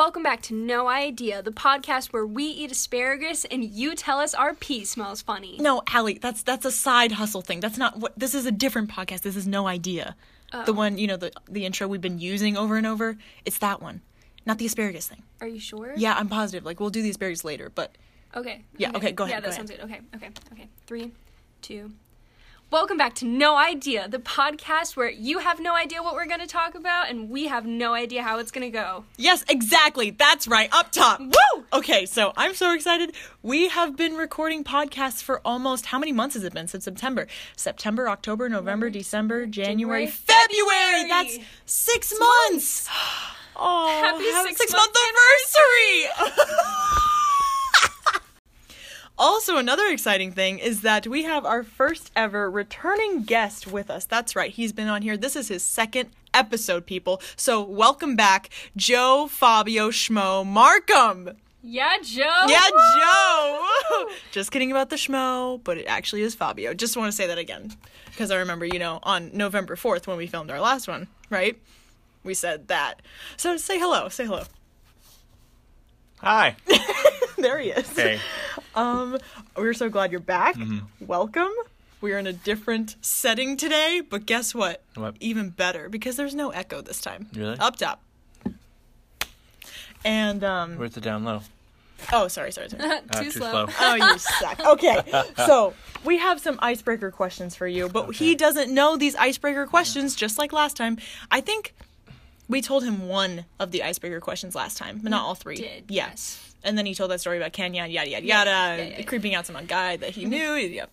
Welcome back to No Idea, the podcast where we eat asparagus and you tell us our pee smells funny. No, Allie, that's that's a side hustle thing. That's not what this is a different podcast. This is no idea. Oh. The one, you know, the the intro we've been using over and over. It's that one. Not the asparagus thing. Are you sure? Yeah, I'm positive. Like we'll do the asparagus later, but Okay. Yeah, okay, go ahead, Yeah, that go sounds good. Okay, okay, okay. Three, two. Welcome back to No Idea, the podcast where you have no idea what we're going to talk about and we have no idea how it's going to go. Yes, exactly. That's right. Up top. Woo! Okay, so I'm so excited. We have been recording podcasts for almost how many months has it been since September? September, October, November, December, January, January, February. February. That's six months. Oh, Happy six six-month month anniversary. Also, another exciting thing is that we have our first ever returning guest with us. That's right, he's been on here. This is his second episode, people. So, welcome back, Joe Fabio Schmo Markham. Yeah, Joe. Yeah, Woo! Joe. Just kidding about the Schmo, but it actually is Fabio. Just want to say that again because I remember, you know, on November 4th when we filmed our last one, right? We said that. So, say hello. Say hello. Hi. there he is. Hey. Um, we're so glad you're back. Mm-hmm. Welcome. We're in a different setting today, but guess what? What? Even better because there's no echo this time. Really? Up top. And um Where's the down low? oh sorry, sorry, sorry. Uh, too, slow. Oh, you suck. Okay. So, we have some icebreaker questions for you, but he doesn't know these icebreaker questions just like last time. I think we told him one of the icebreaker questions last time, but not all three. did, Yeah. yes. And then he told that story about Kenya, yada yada Yeah, yada, yeah, yeah, yeah. creeping out some guy that he knew. yeah.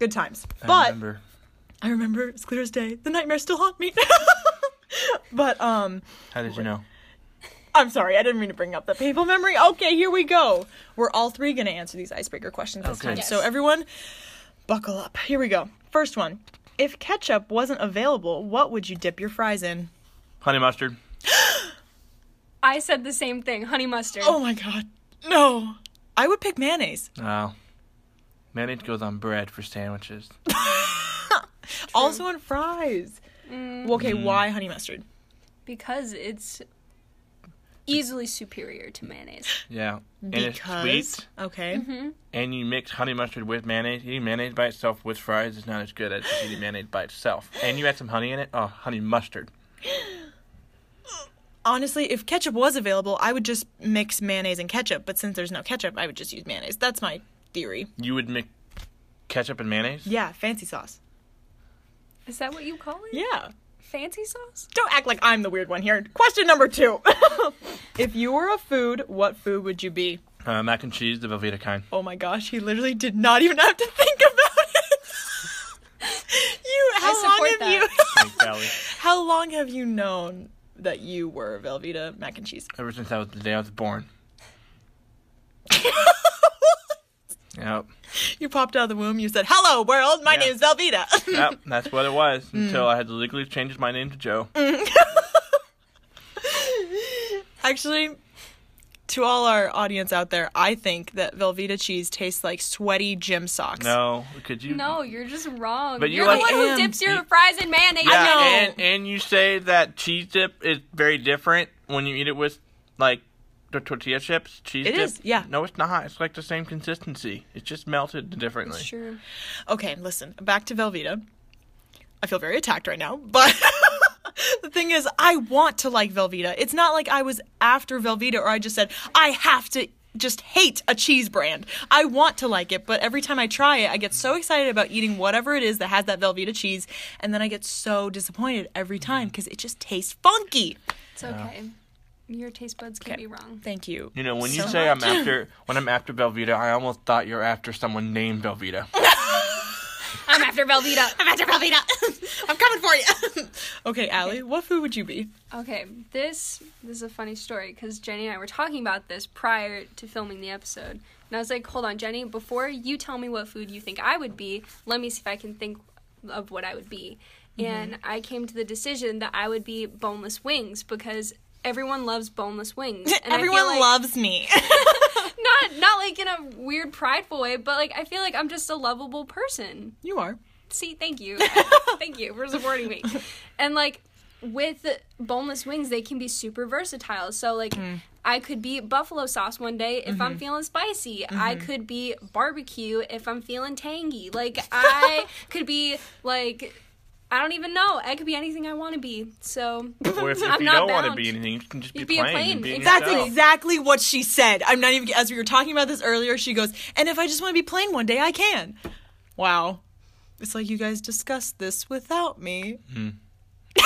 Good times. I But remember. I remember as clear as day. The nightmares still haunt me. but um How did you know? I'm sorry, I didn't mean to bring up the painful memory. Okay, here we go. We're all three gonna answer these icebreaker questions this Okay. time. Yes. So everyone, buckle up. Here we go. First one. If ketchup wasn't available, what would you dip your fries in? Honey mustard. I said the same thing, honey mustard. Oh my god. No. I would pick mayonnaise. Oh. Mayonnaise goes on bread for sandwiches. Also on fries. Mm, Okay, Mm. why honey mustard? because it's easily superior to mayonnaise. Yeah. And it's sweet. Okay. Mm-hmm. And you mix honey mustard with mayonnaise. Eating mayonnaise by itself with fries is not as good as just eating mayonnaise by itself. And you add some honey in it. Oh, honey mustard. Honestly, if ketchup was available, I would just mix mayonnaise and ketchup, but since there's no ketchup, I would just use mayonnaise. That's my theory. You would mix ketchup and mayonnaise? Yeah, fancy sauce. Is that what you call it? Yeah. Fancy sauce? Don't act like I'm the weird one here. Question number two. if you were a food, what food would you be? Uh, mac and cheese, the Velveeta kind. Oh my gosh, he literally did not even have to think about it. you how long support have that. you Thanks, How long have you known that you were Velveeta mac and cheese? Ever since I was the day I was born. Yep. you popped out of the womb, you said, Hello world, my Yeah. name's Velveeta. Yep, that's what it was Mm. until I had to legally change my name to Joe. Actually, to all our audience out there, I think that Velveeta cheese tastes like sweaty gym socks. No, could you? No, you're just wrong. But you you're like- the one who dips your You- fries in mayonnaise. Yeah, know. and and you say that cheese dip is very different when you eat it with like the tortilla chips. Cheese It dip. is, yeah. No, it's not. It's like the same consistency. It's just melted differently. It's true. Okay, listen, back to Velveeta. I feel very attacked right now, but the thing is, I want to like Velveeta. It's not like I was after Velveeta or I just said, I have to just hate a cheese brand. I want to like it, but every time I try it, I get so excited about eating whatever it is that has that Velveeta cheese, and then I get so disappointed every time because it just tastes funky. It's okay. Your taste buds can't Okay. be wrong. Thank you. You know, when you so say much. I'm after when I'm after Velveeta, I almost thought you're after someone named Velveeta. I'm after Velveeta. I'm after Velveeta. I'm coming for you. okay, Allie, what food would you be? Okay, this this is a funny story because Jenny and I were talking about this prior to filming the episode, and I was like, "Hold on, Jenny, before you tell me what food you think I would be, let me see if I can think of what I would be." Mm-hmm. And I came to the decision that I would be boneless wings because everyone loves boneless wings. And I feel Everyone like- loves me. Not not like in a weird prideful way, but like I feel like I'm just a lovable person. you are. See, thank you. thank you for supporting me. And like with boneless wings, they can be super versatile. So like I could be buffalo sauce one day if Mm-hmm. I'm feeling spicy. I could be barbecue if I'm feeling tangy. Like I could be like I don't even know. I could be anything I want to be. So Or if, if I'm you not don't want to be anything, you can just be, You'd be a plain. plain, and. That's yourself. exactly what she said. I'm not even as we were talking about this earlier, she goes, "And if I just want to be plain one day, I can." Wow. It's like you guys discussed this without me. Hmm.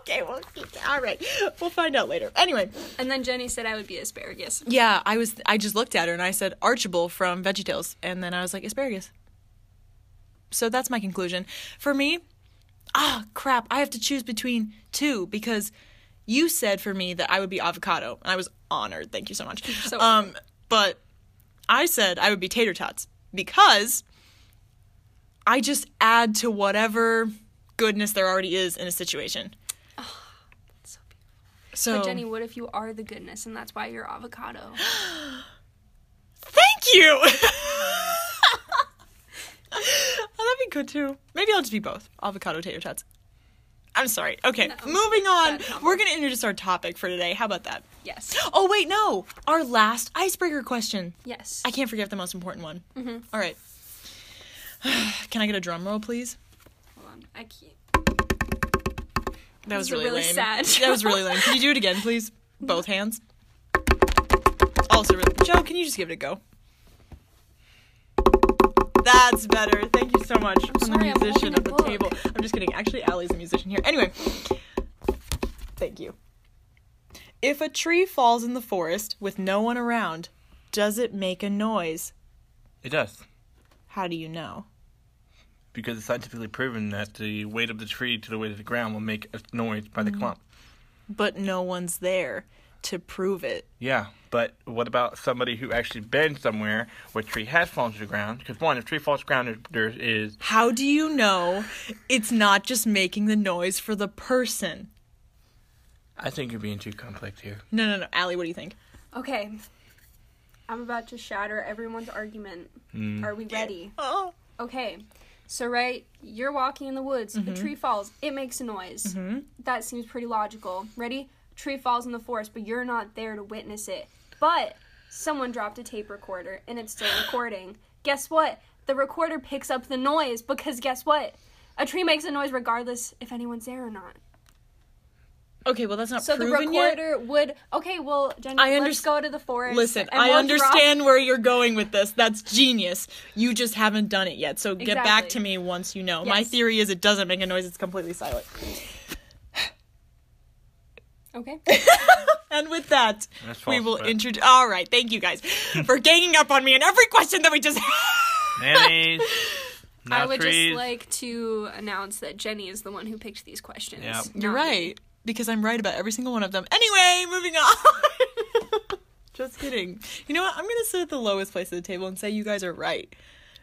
okay, well, all right. We'll find out later. Anyway, and then Jenny said I would be asparagus. yeah, I was I just looked at her and I said Archibald from VeggieTales and then I was like asparagus. So that's my conclusion. For me, ah, crap, I have to choose between two because you said for me that I would be avocado and I was honored. Thank you so much. so um but I said I would be tater tots because I just add to whatever goodness there already is in a situation. So beautiful. So But Jenny, what if you are the goodness and that's why you're avocado? Thank you. good too. Maybe I'll just be both avocado tater tots. I'm sorry. Okay, No. moving on. We're gonna introduce our topic for today. How about that? Yes. Oh wait, no. Our last icebreaker question. Yes. I can't forget the most important one. Mm-hmm. All right. Can I get a drum roll, please? Hold on. I can't. That was really, really lame. sad That was really lame. Can you do it again, please? Both hands. Also, really, Joe, can you just give it a go? That's better. Thank you so much. I'm sorry, I'm the musician holding a at the book. table. I'm just kidding. Actually, Allie's a musician here. Anyway, thank you. If a tree falls in the forest with no one around, does it make a noise? It does. How do you know? Because it's scientifically proven that the weight of the tree to the weight of the ground will make a noise by the Mm-hmm. clump. But no one's there to prove it. Yeah, but what about somebody who actually been somewhere where a tree has fallen to the ground? Because one, if a tree falls to the ground, there, there is How do you know it's not just making the noise for the person? I think you're being too complex here. No, no, no. Allie, what do you think? Okay. I'm about to shatter everyone's argument. Mm. Are we ready? Oh. Okay. So, right, you're walking in the woods, a mm-hmm. tree falls, it makes a noise. Mm-hmm. That seems pretty logical. Ready? Tree falls in the forest, but you're not there to witness it. But someone dropped a tape recorder and it's still recording. Guess what? The recorder picks up the noise because guess what? A tree makes a noise regardless if anyone's there or not. Okay, well that's not So the proven yet. recorder would okay, well, Jenny, I let's go to the forest. Listen, I we'll understand where you're going with this. That's genius. You just haven't done it yet. So get back to me once you know. My theory is it doesn't make a noise, it's completely silent. Drop... Okay. And with that, That's we will introduce. All right, thank you guys for ganging up on me in every question that we just Mayonnaise. I not would trees. just like to announce that Jenny is the one who picked these questions. Yep. You're right. Because I'm right about every single one of them. Anyway, moving on. Just kidding. You know what? I'm going to sit at the lowest place at the table and say you guys are right.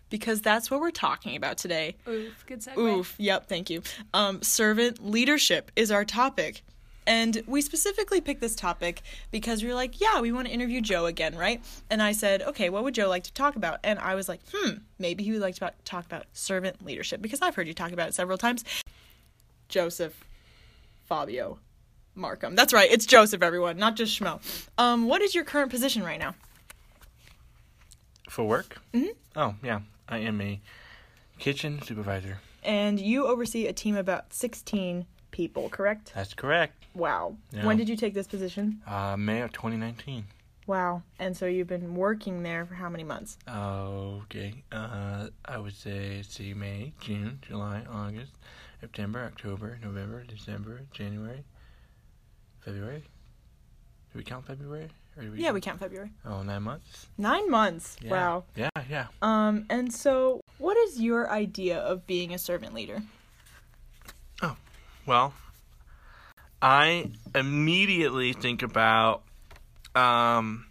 Because that's what we're talking about today. Oof, good segue. Oof. Yep, thank you. Um, servant leadership is our topic. And we specifically picked this topic because we were like, yeah, we want to interview Joe again, right? And I said, okay, what would Joe like to talk about? And I was like, hmm, maybe he would like to talk about servant leadership because I've heard you talk about it several times. Joseph Fabio Markham. That's right, it's Joseph, everyone, not just Schmo. Um, what is your current position right now? For work? Mm-hmm. Oh, yeah. I am a kitchen supervisor. And you oversee a team of about 16 people, correct? That's correct. Wow. Yeah. When did you take this position? Uh, May of 2019. Wow. And so you've been working there for how many months? Okay. Uh, I would say, let's see, May, June, July, August, September, October, November, December, January, February. Do we count February? Or do we Yeah, we count February. Oh, nine months. Nine months. Yeah. Wow. Yeah, yeah. Um, and so what is your idea of being a servant leader? Well, I immediately think about um,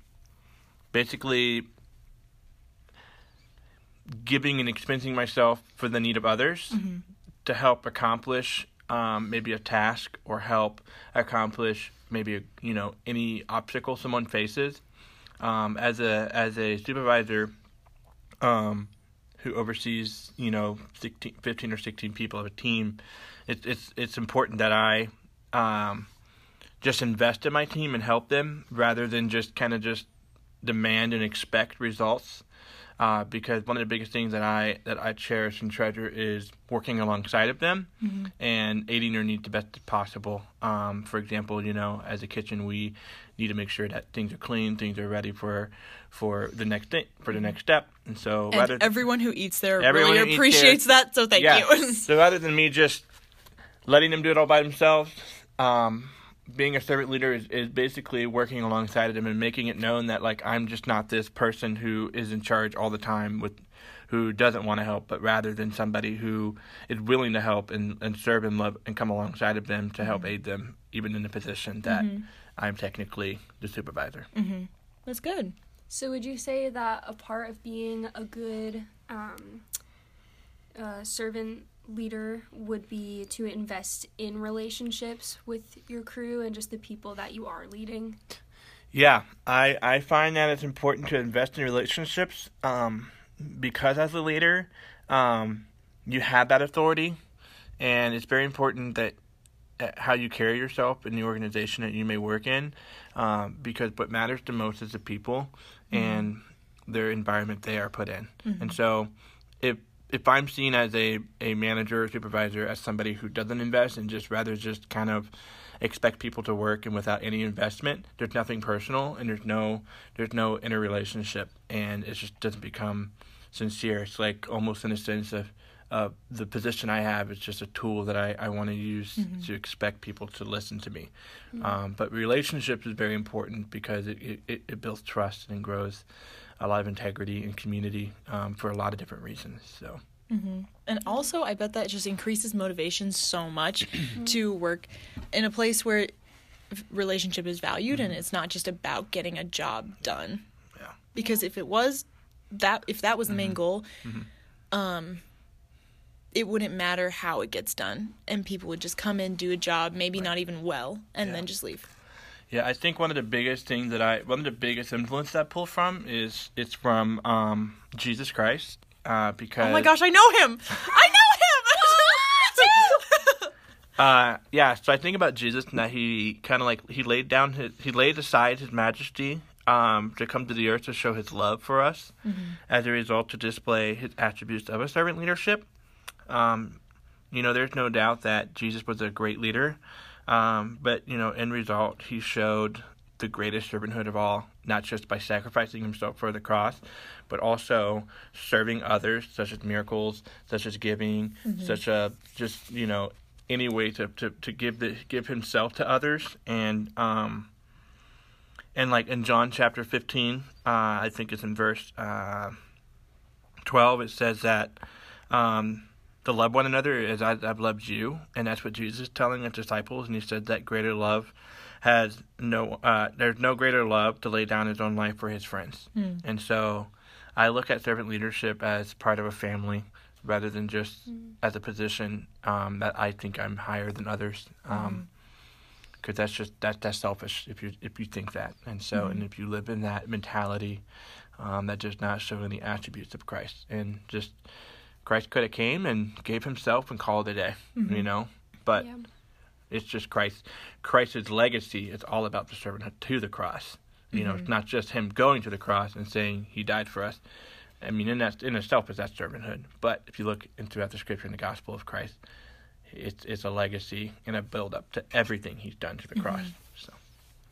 basically giving and expensing myself for the need of others to help accomplish um, maybe a task or help accomplish maybe a, you know any obstacle someone faces. Um, as a as a supervisor, um, who oversees you know 16, 15 or sixteen people of a team, it's it's it's important that I um, just invest in my team and help them rather than just kind of just demand and expect results. Uh, because one of the biggest things that I that I cherish and treasure is working alongside of them Mm-hmm. and aiding their needs the best possible. Um, for example, you know, as a kitchen, we need to make sure that things are clean, things are ready for for the next thing, for the next step. And so, Mm-hmm. And rather everyone who eats there really appreciates that, so thank yeah. you. so rather than me just letting them do it all by themselves, um, being a servant leader is, is basically working alongside of them and making it known that like I'm just not this person who is in charge all the time with who doesn't want to help, but rather than somebody who is willing to help and, and serve and love and come alongside of them to help aid them, even in the position that I'm technically the supervisor. That's good. So, would you say that a part of being a good um, uh, servant leader would be to invest in relationships with your crew and just the people that you are leading? Yeah, I, I find that it's important to invest in relationships um, because as a leader, um, you have that authority, and it's very important that uh, how you carry yourself in the organization that you may work in, um, because what matters the most is the people and their environment they are put in. And so, if if I'm seen as a, a manager or supervisor as somebody who doesn't invest and just rather just kind of expect people to work and without any investment, there's nothing personal and there's no there's no inner relationship and it just doesn't become sincere. It's like almost in a sense of uh, the position I have is just a tool that I, I want to use to expect people to listen to me. Um, but relationships is very important because it, it, it builds trust and grows a lot of integrity and community um, for a lot of different reasons. So And also, I bet that just increases motivation so much to work in a place where relationship is valued and it's not just about getting a job done. Yeah. Because if it was that, if that was the main goal, um, it wouldn't matter how it gets done, and people would just come in, do a job, maybe not even well, and Yeah. then just leave. Yeah, I think one of the biggest things that I, one of the biggest influence that I pull from is it's from um, Jesus Christ. Uh, because Oh my gosh, I know him! I know him! Uh, yeah, so I think about Jesus and that he kind of like he laid down his he laid aside his majesty um to come to the earth to show his love for us. As a result, to display his attributes of a servant leadership. Um, you know, there's no doubt that Jesus was a great leader, um, but you know, in result, he showed the greatest servanthood of all, not just by sacrificing himself for the cross, but also serving others, such as miracles, such as giving, such a just you know any way to, to, to give the give himself to others. And um and like in John chapter 15 uh I think it's in verse uh 12 it says that um to love one another as I, I've loved you and that's what Jesus is telling his disciples and he said that greater love has no uh there's no greater love to lay down his own life for his friends. And so I look at servant leadership as part of a family rather than just as a position um, that I think I'm higher than others. Um, because that's just that that's selfish if you if you think that, and so and if you live in that mentality, um, that does not show any attributes of Christ, and just Christ could have came and gave Himself and called it a day, mm-hmm. you know, but Yeah. it's just Christ. Christ's legacy is all about the servanthood to the cross. You know, it's mm-hmm. not just him going to the cross and saying he died for us. I mean, in that in itself is that servanthood. But if you look into throughout the scripture in the gospel of Christ, it's it's a legacy and a build up to everything he's done to the mm-hmm. cross. So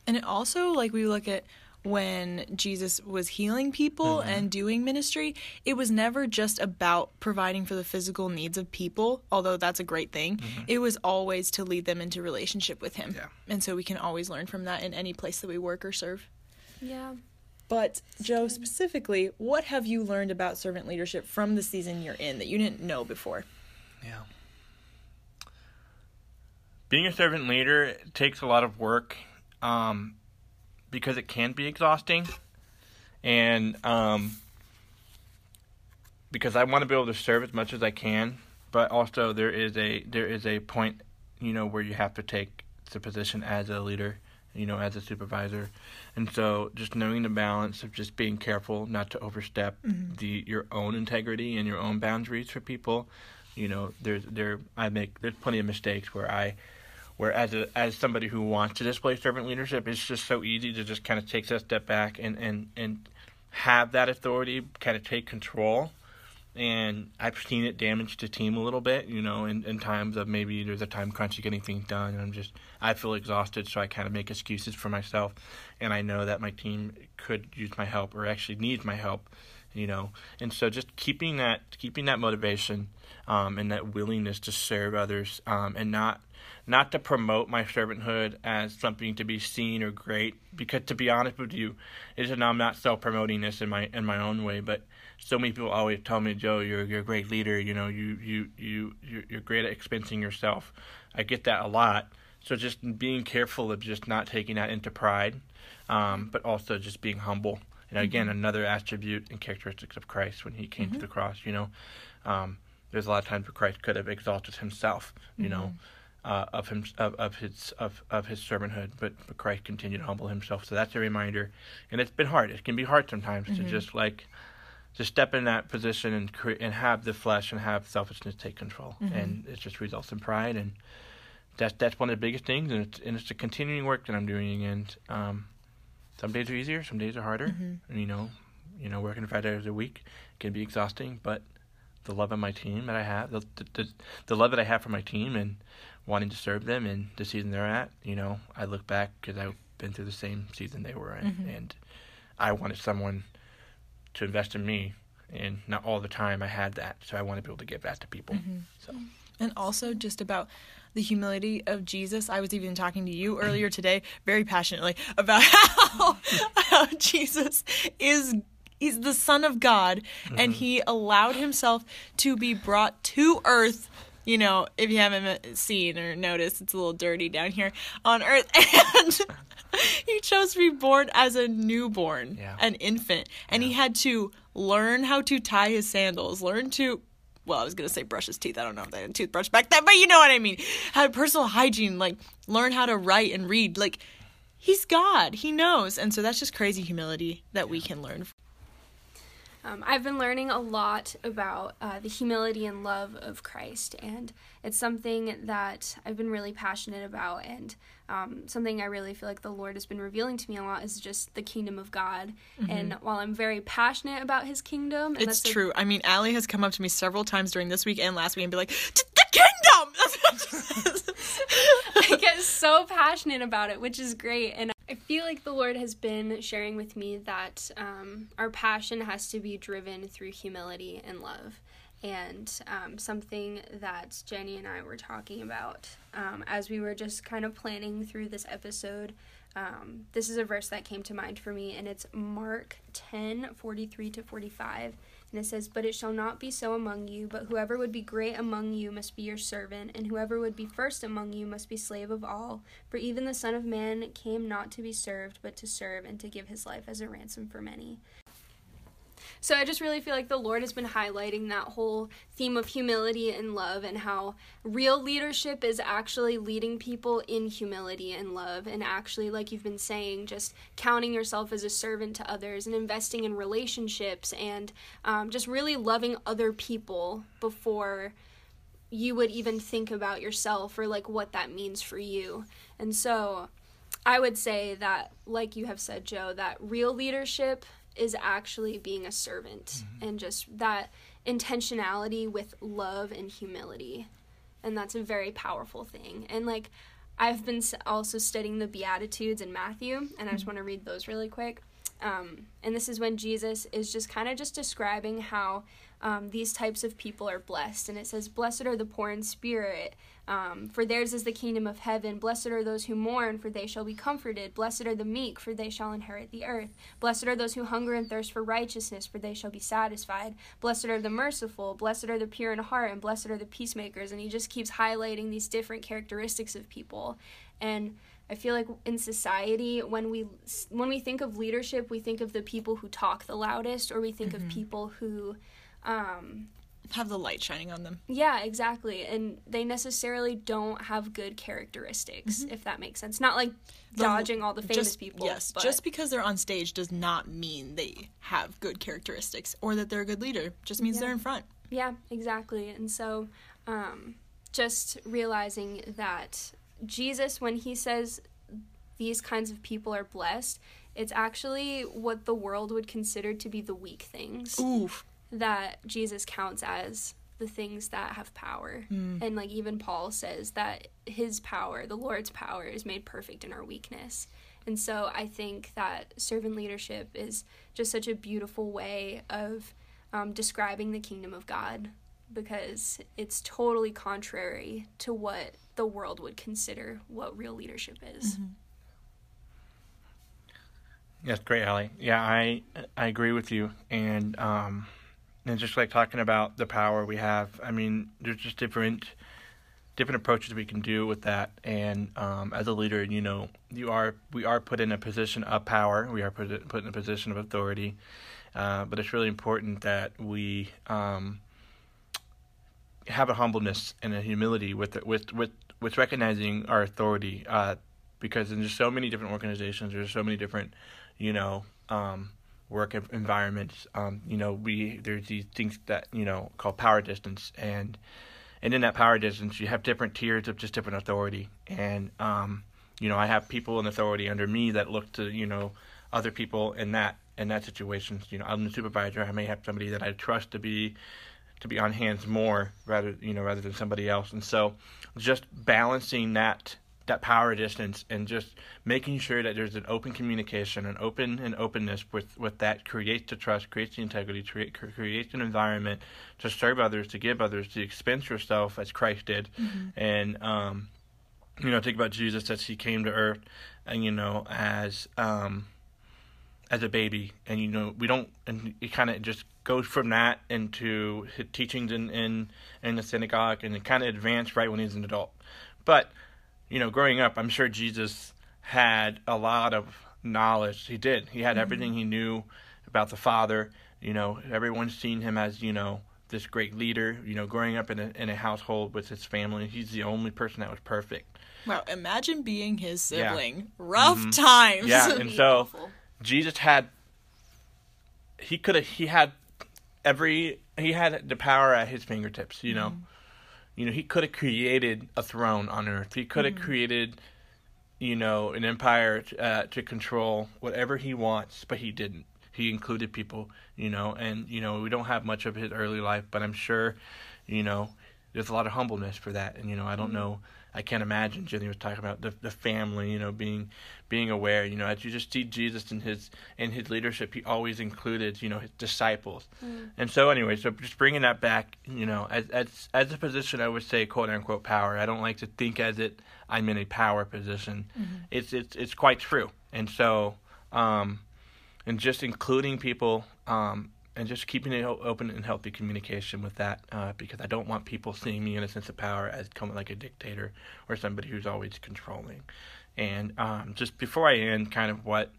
And it also, like, we look at when Jesus was healing people and doing ministry, it was never just about providing for the physical needs of people, although that's a great thing. It was always to lead them into relationship with Him. Yeah. And so we can always learn from that in any place that we work or serve. Yeah. But, Joe, specifically, what have you learned about servant leadership from the season you're in that you didn't know before? yeah. Being a servant leader takes a lot of work um, because it can be exhausting. And um, because I want to be able to serve as much as I can, but also there is a there is a point, you know, where you have to take the position as a leader, you know, as a supervisor, and so just knowing the balance of just being careful not to overstep the your own integrity and your own boundaries for people, you know, there's there I make there's plenty of mistakes where I where as a as somebody who wants to display servant leadership, it's just so easy to just kind of take that step back and and and have that authority, kind of take control. And I've seen it damage the team a little bit, you know, in, in times of maybe there's a time crunch to getting things done, and I'm just I feel exhausted, so I kind of make excuses for myself, and I know that my team could use my help or actually needs my help, you know, and so just keeping that keeping that motivation um, and that willingness to serve others um, and not not to promote my servanthood as something to be seen or great because to be honest with you and I'm not self promoting this in my in my own way but so many people always tell me Joe you're you're a great leader you know you you you you're, you're great at expensing yourself I get that a lot so just being careful of just not taking that into pride um, but also just being humble and again mm-hmm. another attribute and characteristics of Christ when he came mm-hmm. to the cross you know um, there's a lot of times where Christ could have exalted himself, you mm-hmm. know, uh, of him of, of his of, of his servanthood, but, but Christ continued to humble himself. So that's a reminder, and it's been hard. It can be hard sometimes mm-hmm. to just like to step in that position and cre- and have the flesh and have selfishness take control, mm-hmm. and it just results in pride, and that's that's one of the biggest things, and it's and it's a continuing work that I'm doing, and um, some days are easier, some days are harder, mm-hmm. and you know, you know, working five days a week can be exhausting, but the love of my team that I have, the, the, the love that I have for my team, and wanting to serve them in the season they're at. You know, I look back because I've been through the same season they were in, mm-hmm. and I wanted someone to invest in me, and not all the time I had that, so I want to be able to give that to people. Mm-hmm. So, and also just about the humility of Jesus. I was even talking to you earlier today, very passionately about how, how Jesus is he's the son of God mm-hmm. and he allowed himself to be brought to earth. You know, if you haven't seen or noticed, it's a little dirty down here on earth. And he chose to be born as a newborn, yeah. an infant. And yeah. he had to learn how to tie his sandals, learn to well, I was gonna say brush his teeth. I don't know if they had a toothbrush back then, but you know what I mean. Have personal hygiene, like learn how to write and read. Like he's God, he knows, and so that's just crazy humility that we can learn. Um, I've been learning a lot about uh, the humility and love of Christ, and it's something that I've been really passionate about, and um, something I really feel like the Lord has been revealing to me a lot is just the kingdom of God. Mm-hmm. And while I'm very passionate about His kingdom, it's true. I mean, Allie has come up to me several times during this week and last week and be like, "The kingdom." I get so passionate about it, which is great, and I feel like the Lord has been sharing with me that um, our passion has to be driven through humility and love. And um, something that Jenny and I were talking about um, as we were just kind of planning through this episode. Um, this is a verse that came to mind for me, and it's Mark 10 43 to 45. And it says, But it shall not be so among you, but whoever would be great among you must be your servant, and whoever would be first among you must be slave of all. For even the Son of Man came not to be served, but to serve, and to give his life as a ransom for many. So I just really feel like the Lord has been highlighting that whole theme of humility and love and how real leadership is actually leading people in humility and love and actually like you've been saying just counting yourself as a servant to others and investing in relationships and um, just really loving other people before you would even think about yourself or like what that means for you. And so I would say that, like you have said, Joe, that real leadership is actually being a servant mm-hmm. and just that intentionality with love and humility. And that's a very powerful thing. And like I've been also studying the Beatitudes in Matthew, and I just mm-hmm. want to read those really quick. Um, and this is when Jesus is just kind of just describing how um, these types of people are blessed. And it says, Blessed are the poor in spirit, um, for theirs is the kingdom of heaven. Blessed are those who mourn, for they shall be comforted. Blessed are the meek, for they shall inherit the earth. Blessed are those who hunger and thirst for righteousness, for they shall be satisfied. Blessed are the merciful. Blessed are the pure in heart, and blessed are the peacemakers. And he just keeps highlighting these different characteristics of people. And I feel like in society, when we when we think of leadership, we think of the people who talk the loudest, or we think mm-hmm. of people who um, have the light shining on them. Yeah, exactly. And they necessarily don't have good characteristics, mm-hmm. if that makes sense. Not like dodging all the famous just, people. Yes, but... just because they're on stage does not mean they have good characteristics or that they're a good leader. just means yeah. they're in front. Yeah, exactly. And so um, just realizing that Jesus, when he says these kinds of people are blessed, it's actually what the world would consider to be the weak things Oof. That Jesus counts as the things that have power. Mm. And like even Paul says that his power, the Lord's power, is made perfect in our weakness. And so I think that servant leadership is just such a beautiful way of um, describing the kingdom of God because it's totally contrary to what the world would consider what real leadership is. That's great, Allie. Yeah, I I agree with you, and um, and just like talking about the power we have. I mean, there's just different different approaches we can do with that. And um, as a leader, you know, you are we are put in a position of power. We are put put in a position of authority. Uh, but it's really important that we um, have a humbleness and a humility with it, with with with recognizing our authority. Uh, because there's so many different organizations, there's so many different, you know, um, work environments. Um, you know, we there's these things that you know called power distance, and and in that power distance, you have different tiers of just different authority. And um, you know, I have people in authority under me that look to you know other people in that in that situation. You know, I'm the supervisor. I may have somebody that I trust to be to be on hands more rather you know rather than somebody else. And so, just balancing that that power distance and just making sure that there's an open communication, an open and openness with, with that creates the trust, creates the integrity, create, creates an environment to serve others, to give others, to expense yourself as Christ did. And, um, you know, think about Jesus as he came to earth and, you know, as, um, as a baby. And, you know, we don't, and it kind of just goes from that into his teachings in, in, in the synagogue and it kind of advanced right when he's an adult. But, you know, growing up, I'm sure Jesus had a lot of knowledge. He did. He had everything mm-hmm. he knew about the Father. You know, everyone's seen him as, you know, this great leader. You know, growing up in a, in a household with his family, he's the only person that was perfect. Wow, imagine being his Yeah. sibling. Mm-hmm. Rough times. Yeah, and so. Jesus had, he could have, he had every, he had the power at his fingertips, you know. Mm. You know, he could have created a throne on earth. He could have created, you know, an empire uh, to control whatever he wants, but he didn't. He included people, you know, and, you know, we don't have much of his early life, but I'm sure, you know, there's a lot of humbleness for that. And, you know, I don't know, I can't imagine Jenny was talking about the, the family, you know, being being aware, you know, as you just see Jesus in his in his leadership, he always included, you know, his disciples. And so anyway, so just bringing that back, you know, as as as a position, I would say quote unquote power. I don't like to think as it I'm in a power position. It's it's it's quite true. And so, um, and just including people, um, and just keeping it open and healthy communication with that, uh, because I don't want people seeing me in a sense of power as coming like a dictator or somebody who's always controlling. And um, just before I end, kind of what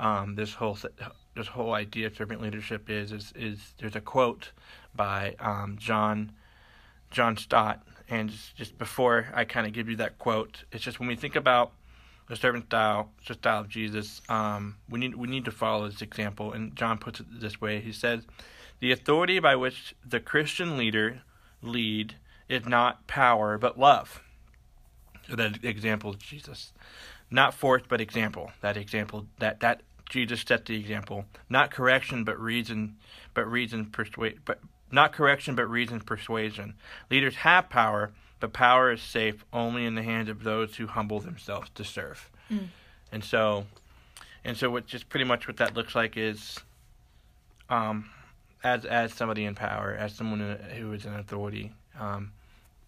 um, this whole this whole idea of servant leadership is is is there's a quote by um, John John Stott, and just, just before I kind of give you that quote, it's just when we think about the servant style, the style of Jesus, um, we need we need to follow this example. And John puts it this way: He says, "The authority by which the Christian leader lead is not power, but love." So that example is Jesus, not force, but example. That example that that Jesus set the example, not correction, but reason, but reason persuade, but not correction, but reason persuasion. Leaders have power, but power is safe only in the hands of those who humble themselves to serve. And so, and so, what just pretty much what that looks like is, um, as as somebody in power, as someone who is in authority, um,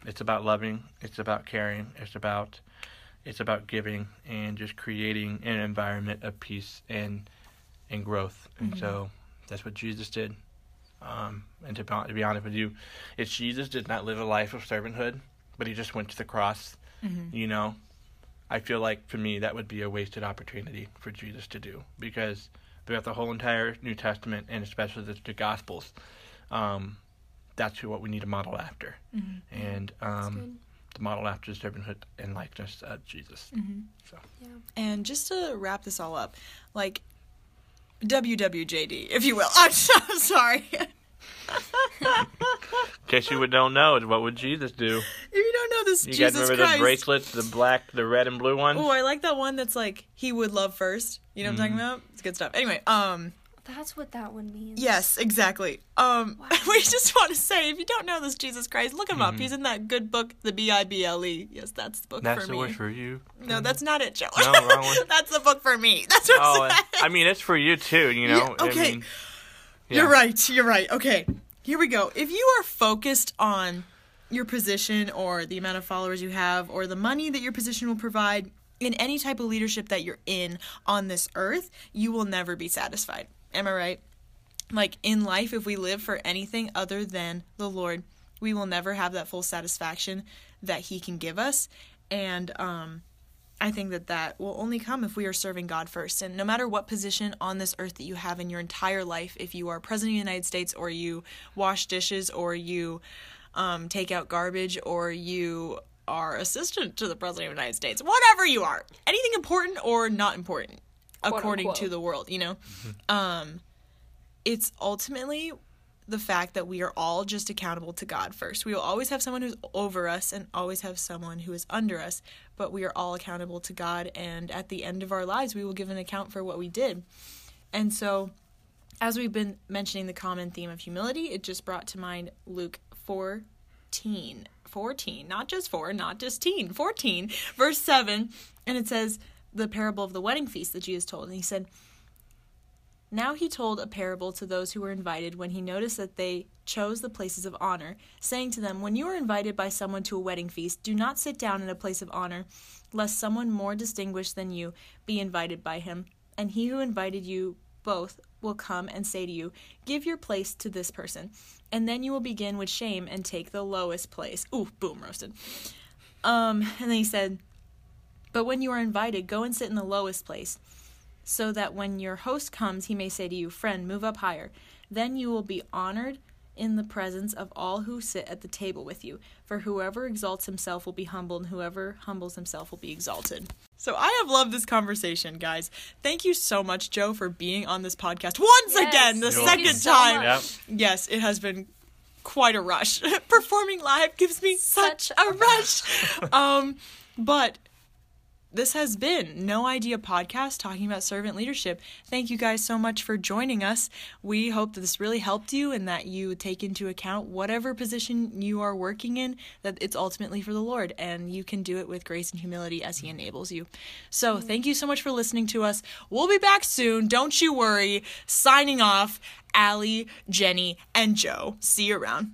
it's about loving, it's about caring, it's about it's about giving and just creating an environment of peace and and growth. And so that's what Jesus did. Um, and to, be- to be honest with you, it's Jesus did not live a life of servanthood, but he just went to the cross. You know, I feel like for me that would be a wasted opportunity for Jesus to do because throughout the whole entire New Testament and especially the, the Gospels, um, that's who, what we need to model after. And um, good. to model after the servanthood and likeness of Jesus. So Yeah. And just to wrap this all up, like WWJD, if you will. I'm so sorry. In case you would don't know, what would Jesus do? If you don't know this, You guys remember Christ. the bracelets, the black, the red and blue ones? Oh, I like that one that's like he would love first. You know what I'm Mm-hmm. talking about? It's good stuff. Anyway, um, That's what that one means. yes, exactly. Um, we just want to say if you don't know this Jesus Christ, look him up. Mm-hmm. He's in that good book, the B I B L E. Yes, that's the book That's for the me. word for you. no, that's not it, Joe. No, wrong one. that's the book for me. That's what Oh, I'm saying. I mean, it's for you too. You know. Yeah, okay. I mean, You're right. You're right. Okay. Here we go. If you are focused on your position or the amount of followers you have or the money that your position will provide in any type of leadership that you're in on this earth, you will never be satisfied. Am I right? Like in life, if we live for anything other than the Lord, we will never have that full satisfaction that He can give us. And um, I think that that will only come if we are serving God first. And no matter what position on this earth that you have in your entire life, if you are president of the United States or you wash dishes or you um, take out garbage or you are assistant to the president of the United States, whatever you are, anything important or not important, according to the world, you know, um, it's ultimately the fact that we are all just accountable to God first. We will always have someone who's over us and always have someone who is under us, but we are all accountable to God. And at the end of our lives, we will give an account for what we did. And so, as we've been mentioning the common theme of humility, it just brought to mind Luke 14. 14, not just 4, not just teen, 14, verse 7. And it says, the parable of the wedding feast that Jesus told. And he said, now he told a parable to those who were invited when he noticed that they chose the places of honor, saying to them, When you are invited by someone to a wedding feast, do not sit down in a place of honor, lest someone more distinguished than you be invited by him. And he who invited you both will come and say to you, Give your place to this person. And then you will begin with shame and take the lowest place. Ooh, boom, roasted. Um, and then he said, But when you are invited, go and sit in the lowest place so that when your host comes, he may say to you, Friend, move up higher. Then you will be honored in the presence of all who sit at the table with you. For whoever exalts himself will be humbled, and whoever humbles himself will be exalted. So I have loved this conversation, guys. Thank you so much, Joe, for being on this podcast once Yes. again, the You're second so time. Yep. Yes, it has been quite a rush. Performing live gives me such, Such a a rush. um, but this has been No Idea Podcast talking about servant leadership. Thank you guys so much for joining us. We hope that this really helped you and that you take into account whatever position you are working in, that it's ultimately for the Lord and you can do it with grace and humility as He enables you. So thank you so much for listening to us. We'll be back soon. Don't you worry. Signing off, Allie, Jenny, and Joe. See you around.